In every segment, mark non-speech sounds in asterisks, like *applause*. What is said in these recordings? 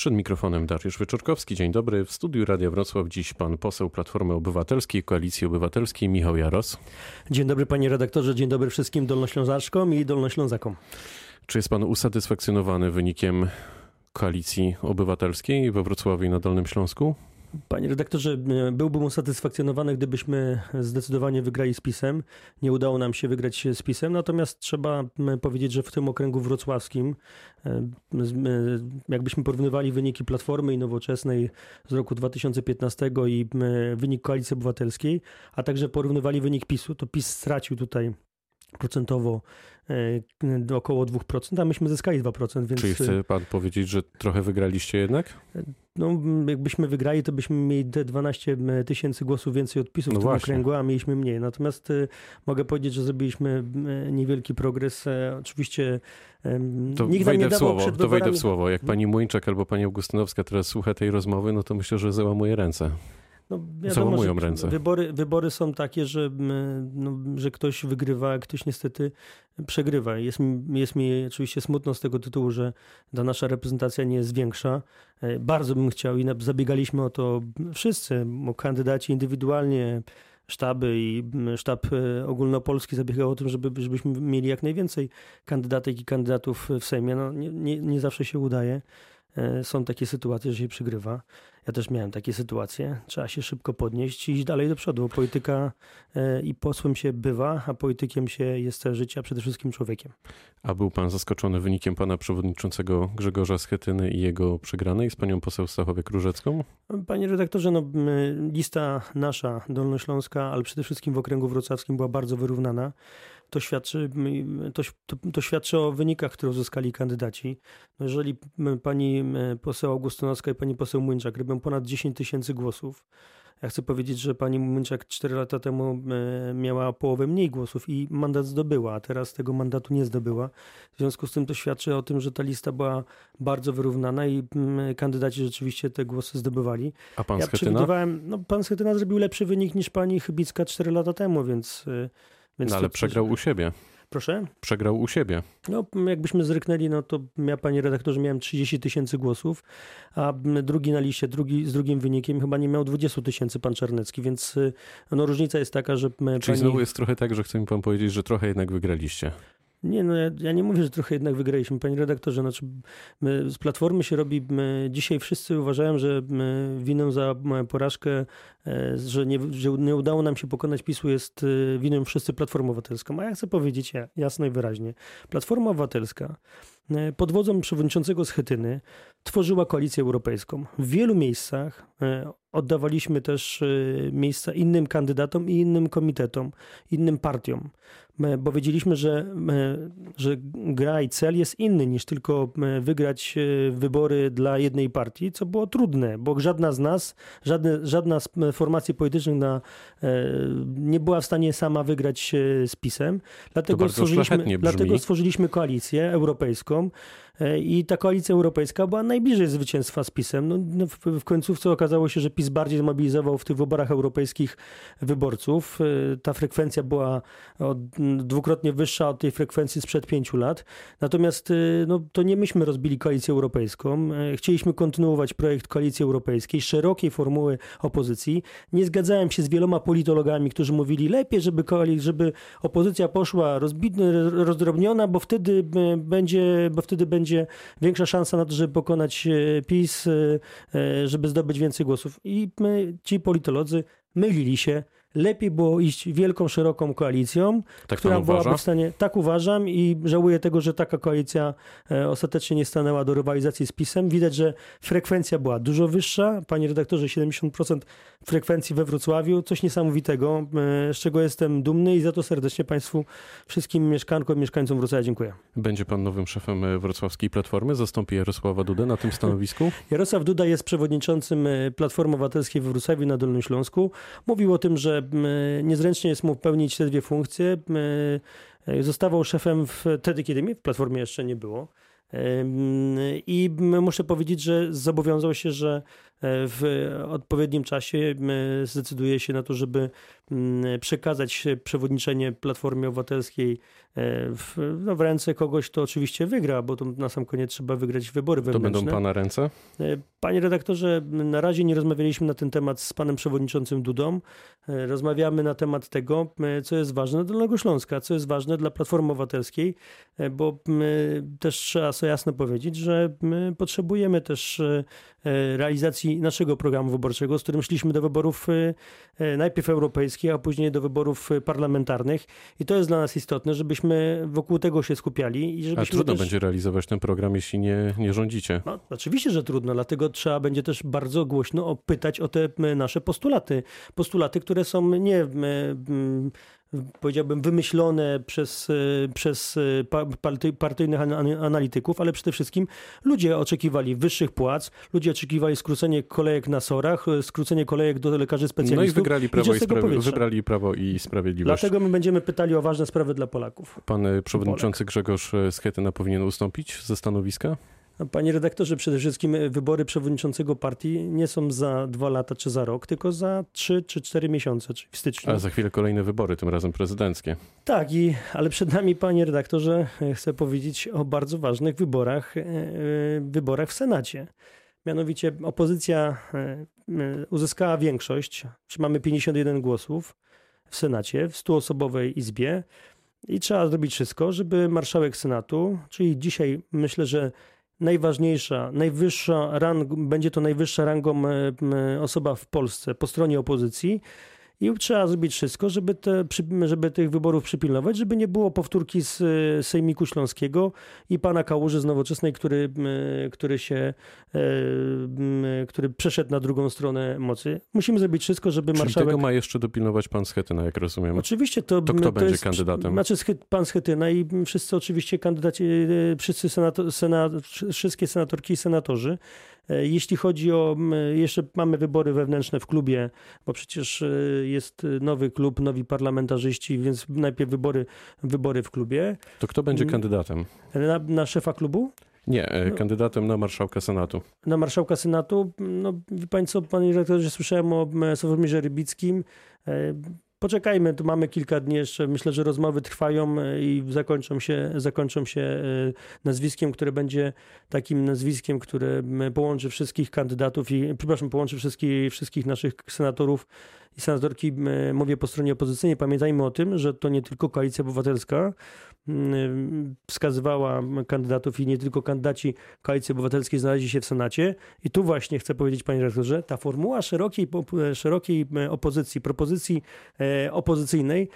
Przed mikrofonem Dariusz Wyczorkowski. Dzień dobry. W studiu Radia Wrocław dziś pan poseł Platformy Obywatelskiej, Koalicji Obywatelskiej Michał Jaros. Dzień dobry panie redaktorze, dzień dobry wszystkim dolnoślązaczkom i dolnoślązakom. Czy jest pan usatysfakcjonowany wynikiem Koalicji Obywatelskiej we Wrocławiu i na Dolnym Śląsku? Panie redaktorze, byłbym usatysfakcjonowany, gdybyśmy zdecydowanie wygrali z PiSem. Nie udało nam się wygrać z PiSem, natomiast trzeba powiedzieć, że w tym okręgu wrocławskim, e, jakbyśmy porównywali wyniki Platformy i Nowoczesnej z roku 2015 i wynik Koalicji Obywatelskiej, a także porównywali wynik PiSu, to PiS stracił tutaj procentowo e, około 2%, a myśmy zyskali 2%. Więc... Czyli chce pan powiedzieć, że trochę wygraliście jednak? No, jakbyśmy wygrali, to byśmy mieli te 12 tysięcy głosów więcej odpisów no w tym właśnie. okręgu, a mieliśmy mniej. Natomiast y, mogę powiedzieć, że zrobiliśmy niewielki progres. E, oczywiście to nikt nam nie słowo, To wejdę w słowo. Jak pani Młyńczak albo pani Augustynowska teraz słucha tej rozmowy, no to myślę, że załamuje ręce. No, wiadomo, że ręce. Wybory, wybory są takie, że, no, że ktoś wygrywa, a ktoś niestety przegrywa. Jest, jest mi oczywiście smutno z tego tytułu, że ta nasza reprezentacja nie jest większa. E, bardzo bym chciał i zabiegaliśmy o to wszyscy, kandydaci indywidualnie, sztaby i sztab e, ogólnopolski zabiegał o tym, żeby, żebyśmy mieli jak najwięcej kandydatek i kandydatów w Sejmie. No, nie, nie, nie zawsze się udaje. E, są takie sytuacje, że się przygrywa. Ja też miałem takie sytuacje. Trzeba się szybko podnieść i iść dalej do przodu. Polityka e, i posłem się bywa, a politykiem się jest życia, przede wszystkim człowiekiem. A był pan zaskoczony wynikiem pana przewodniczącego Grzegorza Schetyny i jego przegranej z panią poseł Stachowiek-Różecką? Panie redaktorze, no, lista nasza dolnośląska, ale przede wszystkim w okręgu wrocławskim była bardzo wyrównana to świadczy, to, to, to, świadczy o wynikach, które uzyskali kandydaci. No jeżeli pani poseł Augustynowska i pani poseł Młynczak robią ponad 10 tysięcy głosów, ja chcę powiedzieć, że pani Młynczak 4 lata temu miała połowę mniej głosów i mandat zdobyła, a teraz tego mandatu nie zdobyła. W związku z tym to świadczy o tym, że ta lista była bardzo wyrównana i kandydaci rzeczywiście te głosy zdobywali. A pan ja Schetyna? No, pan Schetyna zrobił lepszy wynik niż pani Chybicka 4 lata temu, więc y, więc no, ale przegrał u siebie. Proszę? Przegrał u siebie. No, jakbyśmy zryknęli, no to ja, panie redaktorze, miałem 30 tysięcy głosów, a drugi na liście, drugi, z drugim wynikiem chyba nie miał 20 tysięcy pan Czarnecki, więc y, no, różnica jest taka, że... Czyli pani... znowu jest trochę tak, że chce mi pan powiedzieć, że trochę jednak wygraliście. Nie, no ja, ja, nie mówię, że trochę jednak wygraliśmy, panie redaktorze. Znaczy, z Platformy się robi, dzisiaj wszyscy uważają, że winą za porażkę, e, że nie, że nie udało nam się pokonać PiSu jest e, winą wszyscy Platformą Obywatelską. A ja chcę powiedzieć jasno i wyraźnie. Platforma Obywatelska e, pod wodzą przewodniczącego Schetyny tworzyła koalicję europejską. W wielu miejscach oddawaliśmy też miejsca innym kandydatom i innym komitetom, innym partiom bo wiedzieliśmy, że, że gra i cel jest inny niż tylko wygrać e, wybory dla jednej partii, co było trudne, bo żadna z nas, żadne, żadna z formacji politycznych na, e, nie była w stanie sama wygrać e, z PiSem. Dlatego stworzyliśmy, dlatego stworzyliśmy koalicję europejską. I ta koalicja europejska była najbliżej zwycięstwa z PiSem. No, no w, w końcówce okazało się, że PiS bardziej zmobilizował w tych wyborach europejskich wyborców. Ta frekwencja była od dwukrotnie wyższa od tej frekwencji sprzed pięciu lat. Natomiast y, no, to nie myśmy rozbili koalicję europejską. E, chcieliśmy kontynuować projekt koalicji europejskiej, szerokiej formuły opozycji. Nie zgadzałem się z wieloma politologami, którzy mówili lepiej, żeby, żeby opozycja poszła rozdrobniona, bo wtedy e, będzie, bo wtedy będzie większa szansa na to, żeby pokonać e, PiS, żeby zdobyć więcej głosów. I my, ci politolodzy mylili się lepiej było iść wielką, szeroką koalicją, tak która byłaby w stanie. Tak uważam i żałuję tego, że taka koalicja e, ostatecznie nie stanęła do rywalizacji z PiSem. Widać, że frekwencja była dużo wyższa. Panie redaktorze, 70% frekwencji we Wrocławiu, coś niesamowitego, e, z czego jestem dumny i za to serdecznie Państwu, wszystkim mieszkankom i mieszkańcom Wrocławia dziękuję. Będzie Pan nowym szefem e, Wrocławskiej Platformy? Zastąpi Jarosława Dudę na tym stanowisku? *laughs* Jarosław Duda jest przewodniczącym Platformy Obywatelskiej we Wrocławiu na Dolnym Śląsku. Mówił o tym, że niezręcznie jest mu pełnić te dwie funkcje. E, zostawał szefem wtedy, kiedy mnie w Platformie jeszcze nie było. I muszę powiedzieć, że zobowiązał się, że w odpowiednim czasie zdecyduje się na to, żeby przekazać przewodniczenie Platformie Obywatelskiej w, no, w ręce kogoś, to oczywiście wygra, bo to na sam koniec trzeba wygrać wybory wewnętrzne. To będą pana ręce? Panie redaktorze, na razie nie rozmawialiśmy na ten temat z panem przewodniczącym Dudą. Rozmawiamy na temat tego, co jest ważne dla Dolnego Śląska, co jest ważne dla Platformy Obywatelskiej, bo też trzeba sobie jasno powiedzieć, że my potrzebujemy też e, e, realizacji naszego programu wyborczego, z którym szliśmy do wyborów e, najpierw europejskich, a później do wyborów parlamentarnych. I to jest dla nas istotne, żebyśmy wokół tego się skupiali. I żebyśmy a trudno też... będzie realizować ten program, jeśli nie, nie rządzicie. No, oczywiście, że trudno, dlatego trzeba będzie też bardzo głośno pytać o te nasze postulaty. Postulaty, które są nie powiedziałbym, wymyślone przez, e, przez e, partyjnych analityków, ale przede wszystkim ludzie oczekiwali wyższych płac, ludzie oczekiwali skrócenie kolejek na sorach, e, skrócenie kolejek do lekarzy specjalistów. No i wygrali Prawo, i, sprawy, wybrali prawo i Sprawiedliwość. Dlatego my będziemy pytali o ważne sprawy dla Polaków. Pan przewodniczący Polak. Grzegorz Schetyna powinien ustąpić ze stanowiska? No, panie redaktorze, przede wszystkim wybory przewodniczącego partii nie są za dwa lata czy za rok, tylko za trzy czy cztery miesiące, czyli w styczniu. A za chwilę kolejne wybory, tym razem prezydenckie. Tak, i, ale przed nami, panie redaktorze, chcę powiedzieć o bardzo ważnych wyborach, e, e, wyborach w Senacie. Mianowicie opozycja e, uzyskała większość, czy mamy 51 głosów w Senacie, w stuosobowej izbie. I trzeba zrobić wszystko, żeby marszałek Senatu, czyli dzisiaj myślę, że najważniejsza, najwyższa rang, będzie to najwyższa rangą e, osoba w Polsce po stronie opozycji. I trzeba zrobić wszystko, żeby, te, żeby tych wyborów przypilnować, żeby nie było powtórki z e, Sejmiku Śląskiego i pana Kałuży z Nowoczesnej, który, który się, e, który przeszedł na drugą stronę mocy. Musimy zrobić wszystko, żeby Czyli marszałek... tego ma jeszcze dopilnować pan Schetyna, jak rozumiem. Oczywiście to... To kto to będzie jest, kandydatem? Znaczy pan Schetyna i wszyscy oczywiście kandydaci, e, wszyscy senator, senat, wszystkie senatorki i senatorzy. E, jeśli chodzi o, jeszcze mamy wybory wewnętrzne w klubie, bo przecież e, jest nowy klub, nowi parlamentarzyści, więc najpierw wybory, wybory w klubie. To kto będzie kandydatem? Na, na szefa klubu? Nie, e, no. kandydatem na marszałka Senatu. Na marszałka Senatu? No, wie pani co, panie redaktorze, słyszałem o Sławomirze Rybickim. Poczekajmy, tu mamy kilka dni jeszcze. Myślę, że rozmowy trwają e, i zakończą się, zakończą się e, nazwiskiem, które będzie takim nazwiskiem, które połączy wszystkich kandydatów i, przepraszam, połączy wszystkich, wszystkich naszych senatorów i senatorki. Mówię po stronie opozycyjnej. Pamiętajmy o tym, że to nie tylko Koalicja Obywatelska wskazywała kandydatów i nie tylko kandydaci Koalicji Obywatelskiej znaleźli się w Senacie. I tu właśnie chcę powiedzieć, panie rektorze, ta formuła szerokiej, szerokiej opozycji, propozycji e, opozycyjnej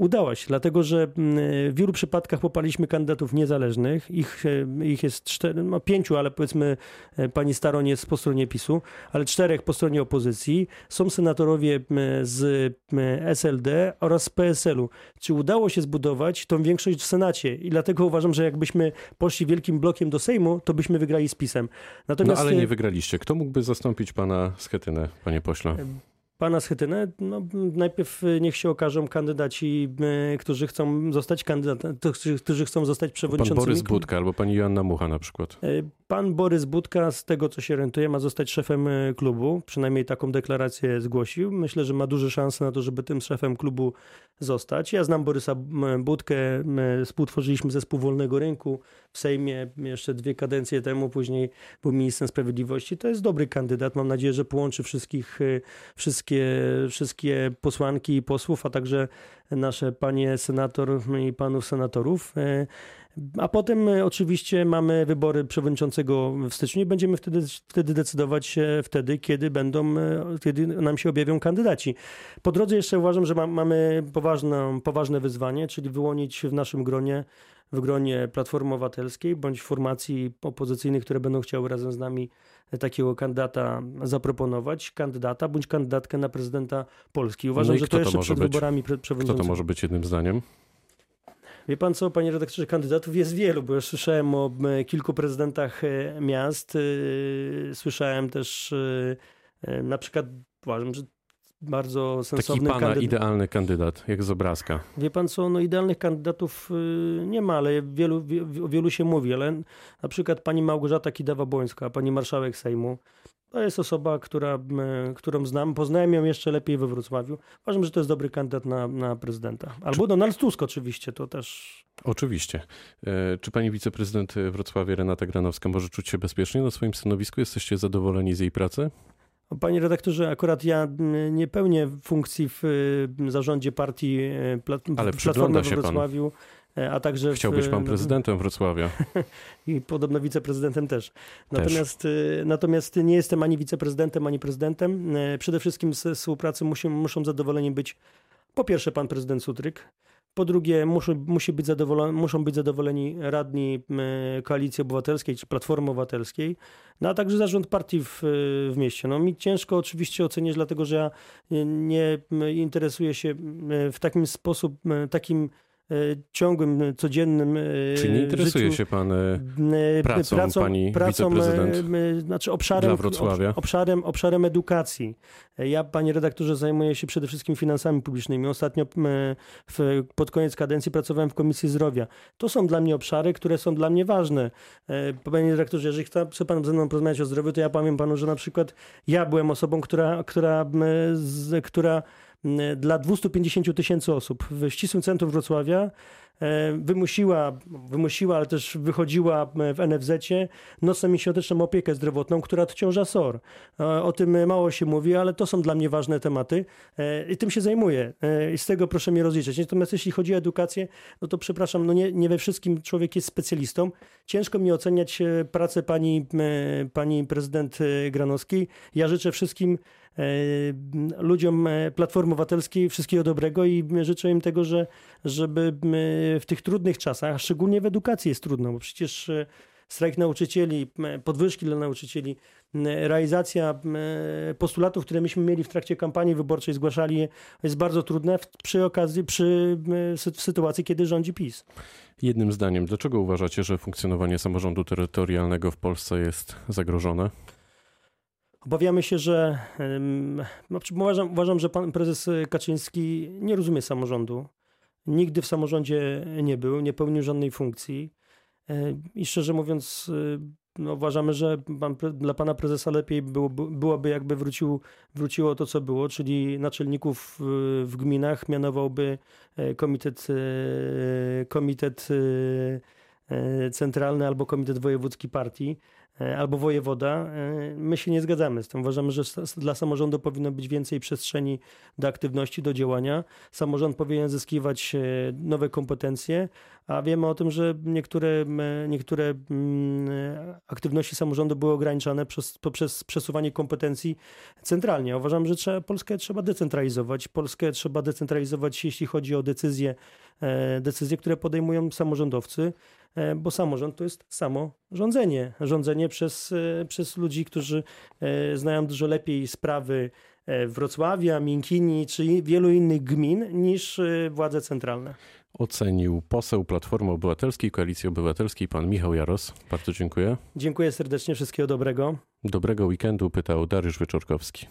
Udała się, dlatego że mm, w wielu przypadkach poparliśmy kandydatów niezależnych. Ich, e, ich jest cztery, no pięciu, ale powiedzmy e, pani Staroń jest po stronie PiSu, ale czterech po stronie opozycji. Są senatorowie z SLD oraz z PSL-u. Czy udało się zbudować tą większość w Senacie? I dlatego uważam, że jakbyśmy poszli wielkim blokiem do Sejmu, to byśmy wygrali z PiSem. Natomiast... No ale nie wygraliście. Kto mógłby zastąpić pana Schetynę, panie pośle? Pana Schetynę, no, najpierw y, niech się okażą kandydaci, y, którzy chcą zostać kandydatem, którzy chcą zostać przewodniczącymi. Pan Borys Budka albo pani Joanna Mucha na przykład. Pan Borys Budka, z tego co się orientuje, ma zostać szefem klubu. Przynajmniej taką deklarację zgłosił. Myślę, że ma duże szanse na to, żeby tym szefem klubu zostać. Ja znam Borysa Budkę, współtworzyliśmy zespół Wolnego Rynku w Sejmie jeszcze dwie kadencje temu, później był ministrem sprawiedliwości. To jest dobry kandydat. Mam nadzieję, że połączy wszystkich, wszystkie, wszystkie posłanki i posłów, a także nasze panie senator i panów senatorów. A potem oczywiście mamy wybory przewodniczącego w styczniu i będziemy wtedy, wtedy decydować wtedy, kiedy będą, kiedy nam się objawią kandydaci. Po drodze jeszcze uważam, że ma, mamy poważne, poważne wyzwanie, czyli wyłonić w naszym gronie w gronie Platformy Obywatelskiej bądź formacji opozycyjnych, które będą chciały razem z nami takiego kandydata zaproponować, kandydata bądź kandydatkę na prezydenta Polski. Uważam, no że to jeszcze to przed być? wyborami przewodniczącymi. Kto to może być jednym zdaniem? Wie pan co, panie redaktorze, kandydatów jest wielu, bo już słyszałem o kilku prezydentach e, miast. E, słyszałem też e, na przykład, uważam, że bardzo sensowny Taki pana kandydat. idealny kandydat, jak z obrazka. Wie pan co, no idealnych kandydatów nie ma, ale wielu, o wielu się mówi, ale na przykład pani Małgorzata Kidawa-Błońska, pani marszałek Sejmu, to jest osoba, która, którą znam. Poznałem ją jeszcze lepiej we Wrocławiu. Uważam, że to jest dobry kandydat na, na prezydenta. Albo Donald Tusk oczywiście, to też... Oczywiście. E, czy pani wiceprezydent Wrocławia Renata Granowska może czuć się bezpiecznie na swoim stanowisku? Jesteście zadowoleni z jej pracy? Panie redaktorze, akurat ja nie pełnię funkcji w zarządzie partii e, Plat Ale Platformy we Wrocławiu. Pan. E, a także... Chciał być pan prezydentem Wrocławia. *laughs* I podobno wiceprezydentem też. Natomiast, też. natomiast nie jestem ani wiceprezydentem, ani prezydentem. E, przede wszystkim z współpracy musi, muszą zadowoleni być po pierwsze pan prezydent Sutryk, po drugie, muszą, musi być zadowoleni, muszą być zadowoleni radni Koalicji Obywatelskiej czy Platformy Obywatelskiej, no a także zarząd partii w, w mieście. No mi ciężko oczywiście oceniać, dlatego że ja nie interesuję się w takim sposób, takim E, ciągłym, e, codziennym e, Czy nie interesuje życiu, się pan pracą, pracą pani pracą, wiceprezydent znaczy obszarem, Wrocławia? Obszarem, obszarem edukacji. Ja, panie redaktorze, zajmuję się przede wszystkim finansami publicznymi. Ostatnio w, pod koniec kadencji pracowałem w Komisji Zdrowia. To są dla mnie obszary, które są dla mnie ważne. Panie redaktorze, jeżeli chce pan ze mną porozmawiać o zdrowiu, to ja powiem panu, że na przykład ja byłem osobą, która, która, która dla 250 tysięcy osób. W ścisłym centrum Wrocławia wymusiła, wymusiła, ale też wychodziła w NFZ-cie nocną i świąteczną opiekę zdrowotną, która odciąża SOR. E, o tym mało się mówi, ale to są dla mnie ważne tematy e, i tym się zajmuję i z tego proszę mnie rozliczać. Natomiast jeśli chodzi o edukację, no to przepraszam, no nie, nie we wszystkim człowiek jest specjalistą. Ciężko mi oceniać pracę pani, pani prezydent Granowskiej. Ja życzę wszystkim E, ludziom e, Platformy Obywatelskiej wszystkiego dobrego i życzę im tego, że, żeby w tych trudnych czasach, szczególnie w edukacji jest trudno, bo przecież e, strajk nauczycieli, podwyżki dla nauczycieli, realizacja postulatów, które myśmy mieli w trakcie kampanii wyborczej, zgłaszali, jest bardzo trudne przy okazji, przy w sytuacji, kiedy rządzi PiS. Jednym zdaniem, dlaczego uważacie, że funkcjonowanie samorządu terytorialnego w Polsce jest zagrożone? Obawiamy się, że no, uważam, uważam, że pan prezes Kaczyński nie rozumie samorządu. Nigdy w samorządzie nie był, nie pełnił żadnej funkcji. E, I szczerze mówiąc, e, no, uważamy, że pan, dla pana prezesa lepiej było, byłoby, jakby wrócił, wróciło to, co było, czyli naczelników w, w gminach mianowałby e, komitet, komitet centralny albo komitet wojewódzki partii E, albo wojewoda. E, my się nie zgadzamy z tym. Uważamy, że dla samorządu powinno być więcej przestrzeni do aktywności, do działania. Samorząd powinien zyskiwać e, nowe kompetencje, a wiemy o tym, że niektóre, niektóre aktywności samorządu były ograniczane przez, poprzez przesuwanie kompetencji centralnie. Uważam, że trzeba, Polskę trzeba decentralizować. Polskę trzeba decentralizować, jeśli chodzi o decyzje, decyzje, które podejmują samorządowcy. E, bo samorząd to jest samo rządzenie. Rządzenie przez, e, przez ludzi, którzy e, znają dużo lepiej sprawy Wrocławia, Miękini czy wielu innych gmin niż władze centralne. Ocenił poseł Platformy Obywatelskiej, Koalicji Obywatelskiej, pan Michał Jaros. Bardzo dziękuję. Dziękuję serdecznie, wszystkiego dobrego. Dobrego weekendu, pytał Dariusz Wieczorkowski.